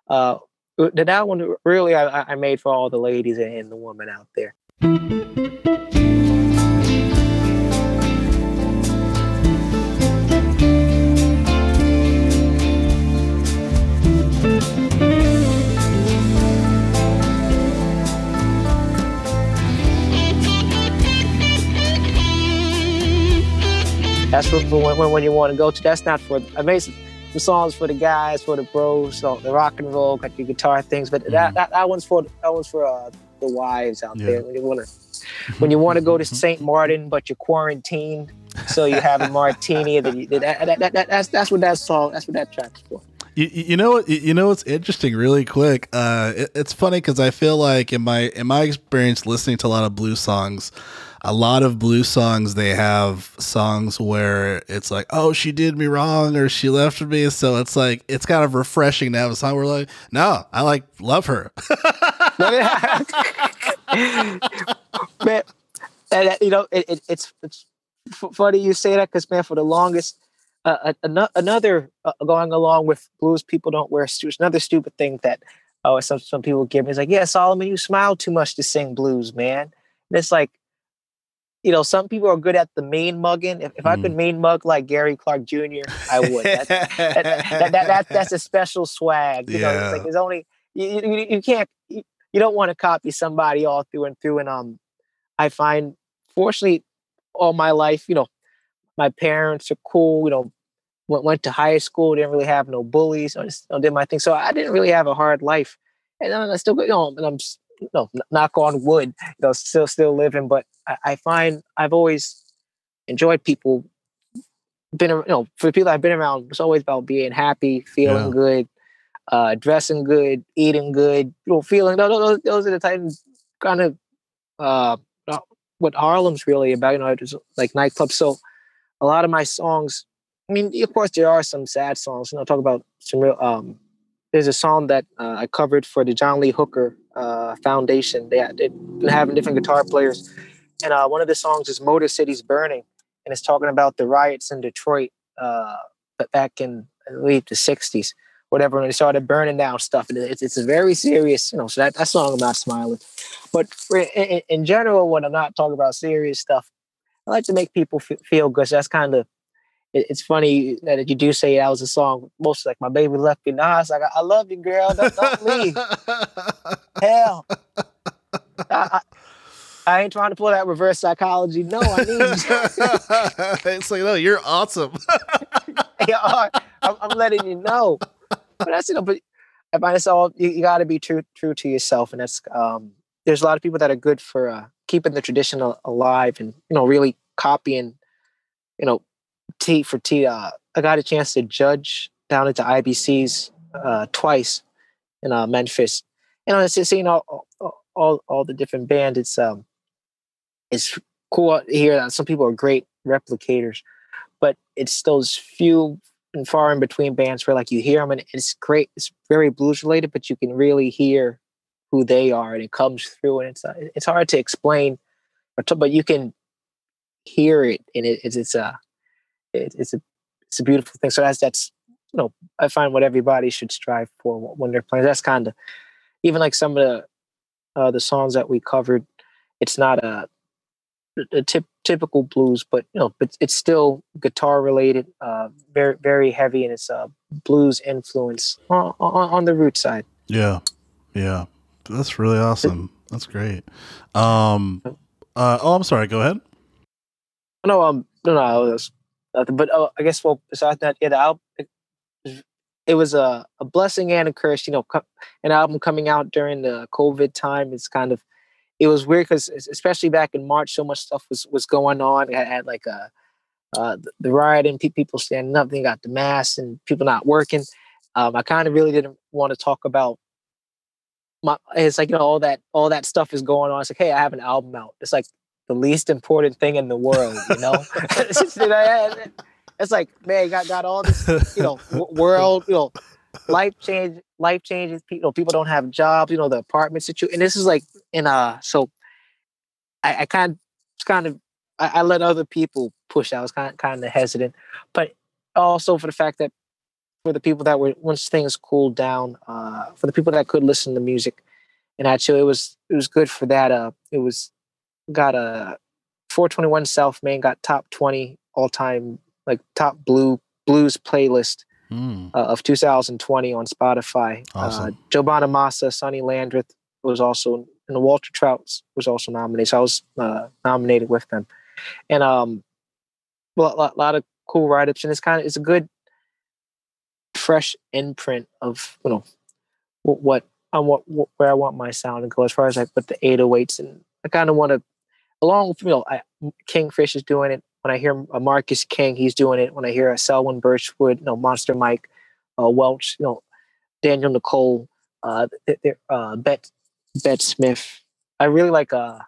Uh, that one really I, I made for all the ladies and the women out there. That's for, when, when you want to go to. That's not for. I made some, some songs for the guys, for the bros, so the rock and roll, got your guitar things. But mm-hmm. that, that that one's for that one's for uh, the wives out yeah. there. When you want to when you want to go to St. Martin, but you're quarantined, so you have a martini. That, that, that, that, that, that's that's what that song. That's what that track's for. You, you know you know what's interesting really quick uh, it, it's funny because i feel like in my in my experience listening to a lot of blues songs a lot of blues songs they have songs where it's like oh she did me wrong or she left me so it's like it's kind of refreshing to have a song where like no i like love her man and, you know it, it, it's it's funny you say that because man for the longest uh, another uh, going along with blues people don't wear suits another stupid thing that oh some, some people give me is like yeah solomon you smile too much to sing blues man and it's like you know, some people are good at the main mugging. If, if mm. I could mm. main mug like Gary Clark Jr., I would. that, that, that, that, that's a special swag. You yeah. know, it's like there's only you, you, you can't you, you don't want to copy somebody all through and through. And um, I find fortunately all my life, you know, my parents are cool. You know, went went to high school, didn't really have no bullies. I just know, did my thing, so I didn't really have a hard life. And I still, you know, and I'm you know, knock on wood, you know, still still living. But I, I find I've always enjoyed people. Been you know, for people I've been around, it's always about being happy, feeling yeah. good, uh, dressing good, eating good, you know, feeling. Those, those are the of kind of uh, what Harlem's really about. You know, like nightclubs. So a lot of my songs. I mean, of course, there are some sad songs. You know, talk about some real um, there's a song that uh, I covered for the John Lee Hooker uh, Foundation. They been having different guitar players, and uh, one of the songs is "Motor City's Burning," and it's talking about the riots in Detroit uh, back in I believe the '60s, whatever, and they started burning down stuff. And it's it's a very serious, you know. So that that song I'm not smiling, but for, in, in general, when I'm not talking about serious stuff, I like to make people f- feel good. So that's kind of it, it's funny that you do say that was a song. Most like my baby left me. Nah, it's like I, love you, girl. Don't, don't leave. Hell, I, I, I, ain't trying to pull that reverse psychology. No, I need you. it's like no, you're awesome. yeah, I'm, I'm, letting you know. But that's you know, but I find it's all you, you got to be true true to yourself, and that's um. There's a lot of people that are good for uh, keeping the tradition alive, and you know, really copying, you know, T for T. Uh, I got a chance to judge down at the IBCs uh, twice in uh, Memphis. You know, it's just seeing all, all all the different bands. It's um, it's cool to hear that some people are great replicators, but it's those few and far in between bands where like you hear them and it's great. It's very blues related, but you can really hear who they are and it comes through. And it's uh, it's hard to explain, but, but you can hear it and it, it's it's a uh, it, it's a it's a beautiful thing. So that's that's you know I find what everybody should strive for when they're playing. That's kind of even like some of the uh, the songs that we covered. It's not a, a tip, typical blues, but you know, but it's still guitar related, uh, very very heavy, and it's a blues influence on, on, on the root side. Yeah, yeah, that's really awesome. That's great. Um, uh, oh, I'm sorry. Go ahead. No, um, no, no. nothing. But uh, I guess well, besides that, yeah, the album it, it was a, a blessing and a curse. You know, co- an album coming out during the COVID time is kind of it was weird because especially back in March, so much stuff was was going on. I had, like a uh, the, the riot and pe- people standing up. Then got the mass and people not working. Um, I kind of really didn't want to talk about my. It's like you know all that all that stuff is going on. It's like hey, I have an album out. It's like the least important thing in the world, you know? it's like, man, got got all this, you know, world, you know, life change, life changes. People, people don't have jobs. You know, the apartment situation. And this is like in uh, so I, I kind of, kind of, I, I let other people push. I was kind kind of hesitant, but also for the fact that for the people that were once things cooled down, uh, for the people that could listen to music, and actually it was it was good for that. Uh, it was got a 421 South Main got top 20 all time like top blue blues playlist mm. uh, of 2020 on Spotify. Uh, awesome. Uh, Joe Bonamassa, Sonny Landreth was also, and Walter Trout was also nominated. So I was uh, nominated with them, and um, well, a lot, of cool write ups, and it's kind of it's a good fresh imprint of you know what I want where I want my sound to go as far as like with the 808s, and I kind of want to along with you know I, Kingfish is doing it when I hear a Marcus King, he's doing it. When I hear a Selwyn Birchwood, you know, Monster Mike, uh, Welch, you know, Danielle Nicole, uh, uh, Bet Bet Smith. I really like uh,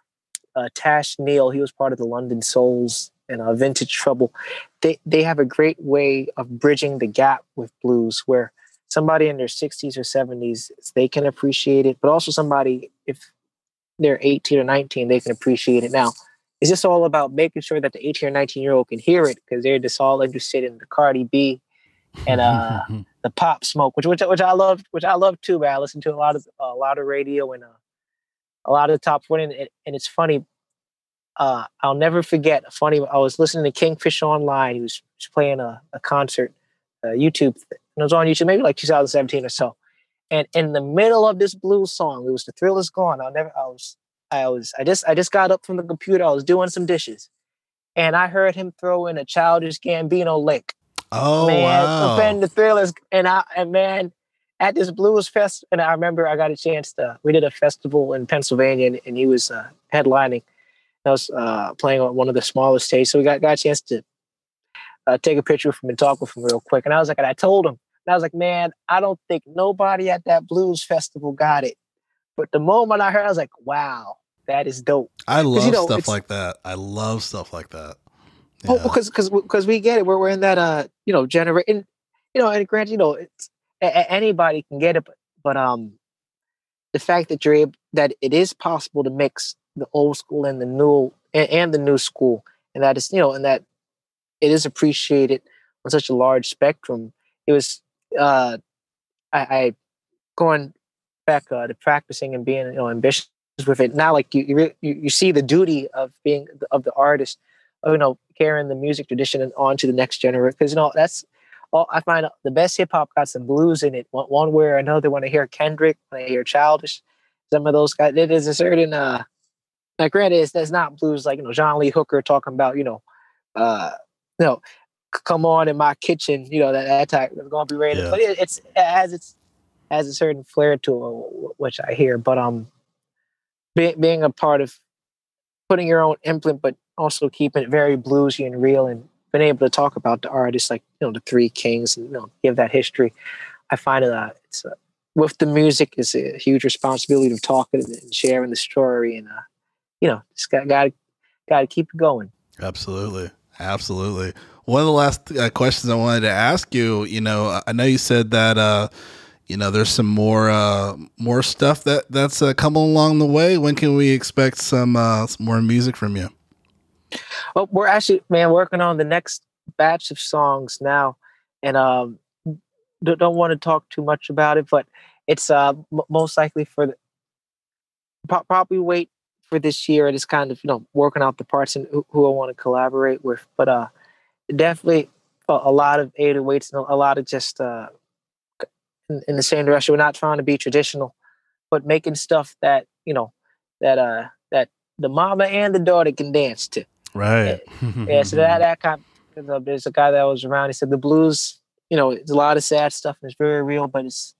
uh, Tash Neal. He was part of the London Souls and uh, Vintage Trouble. They they have a great way of bridging the gap with blues, where somebody in their 60s or 70s they can appreciate it, but also somebody if they're 18 or 19 they can appreciate it now it's just all about making sure that the 18 or 19 year old can hear it because they're just all interested in the Cardi B and uh the pop smoke, which which which I love, which I love too. Man, I listen to a lot of a lot of radio and uh, a lot of the top 40, and, and it's funny. Uh, I'll never forget. A funny, I was listening to Kingfish online. He was, playing a, a concert, uh, YouTube, and it was on YouTube, maybe like 2017 or so. And in the middle of this blues song, it was "The Thrill Is Gone." I'll never. I was I was I just I just got up from the computer. I was doing some dishes, and I heard him throw in a childish Gambino lick. Oh man, wow! And the thrillers, and I and man, at this blues fest, and I remember I got a chance to. We did a festival in Pennsylvania, and, and he was uh, headlining. I was uh, playing on one of the smallest stages, so we got got a chance to uh, take a picture with him and talk with him real quick. And I was like, and I told him, and I was like, man, I don't think nobody at that blues festival got it. But the moment I heard, I was like, wow, that is dope. I love you know, stuff like that. I love stuff like that. Oh, yeah. Oh, because because because we get it. We're we're in that uh you know generation. You know, and granted, you know, it's a, a, anybody can get it, but but um, the fact that you're able that it is possible to mix the old school and the new and, and the new school, and that is you know, and that it is appreciated on such a large spectrum. It was uh, I, I going back uh, to practicing and being you know ambitious with it. Now, like you, you, you see the duty of being of the artist, you know, carrying the music tradition and on to the next generation. Because you know that's all I find the best hip hop got some blues in it, one, one way or another. When I hear Kendrick, when I hear Childish, some of those guys, it is a certain. uh Now, granted, it's, that's not blues like you know John Lee Hooker talking about you know, uh, you know, come on in my kitchen, you know that that type is going to be ready yeah. but it, it's it has its has a certain flair to it, which I hear. But um, being being a part of putting your own imprint, but also keeping it very bluesy and real, and being able to talk about the artists like you know the Three Kings and you know give that history. I find that it's uh, with the music is a huge responsibility of talking and sharing the story, and uh, you know just got got got to keep it going. Absolutely, absolutely. One of the last uh, questions I wanted to ask you, you know, I know you said that uh, you know there's some more uh more stuff that that's uh, coming along the way. When can we expect some uh some more music from you? Well we're actually man working on the next batch of songs now. And um don't, want to talk too much about it but it's uh m- most likely for the pro- probably wait for this year. And it's kind of you know working out the parts and who, who i want to collaborate with. But uh definitely a, a lot of 808s and a lot of just uh in, in the same direction. We're not trying to be traditional, but making stuff that you know that uh that the mama and the daughter can dance to. Right. yeah. So that that kind. Of, there's a guy that was around. He said the blues. You know, it's a lot of sad stuff and it's very real, but it's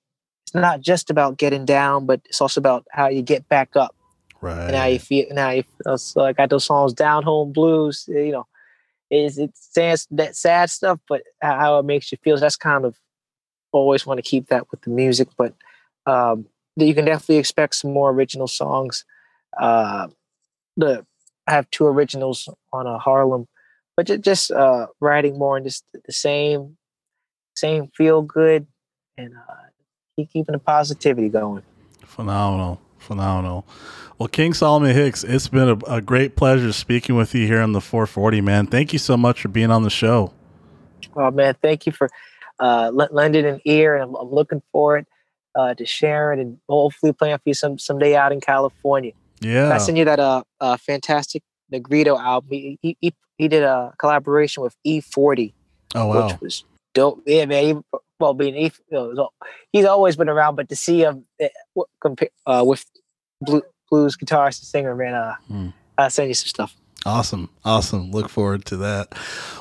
it's not just about getting down, but it's also about how you get back up. Right. And how you feel. Now you feel, so I got those songs, down home blues. You know, is it saying that sad stuff, but how it makes you feel. That's kind of always want to keep that with the music, but um, you can definitely expect some more original songs. Uh, the I have two originals on a Harlem, but just, just uh, writing more and just the same, same feel good and uh, keep keeping the positivity going. Phenomenal, phenomenal. Well, King Solomon Hicks, it's been a, a, great pleasure speaking with you here on the 440, man. Thank you so much for being on the show. Oh man, thank you for uh, lend it an ear, and I'm, I'm looking forward uh, to sharing and hopefully playing for you some someday out in California. Yeah, I sent you that uh, uh fantastic Negrito album. He, he he did a collaboration with E40. Oh wow, which was dope. Yeah, man. He, well, being E, you know, he's always been around, but to see him uh, compare uh, with blue, blues guitarist and singer, man, uh, hmm. I'll send you some stuff. Awesome. Awesome. Look forward to that.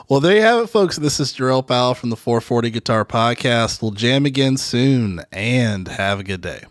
Well, there you have it, folks. This is Jerrell Powell from the 440 Guitar Podcast. We'll jam again soon and have a good day.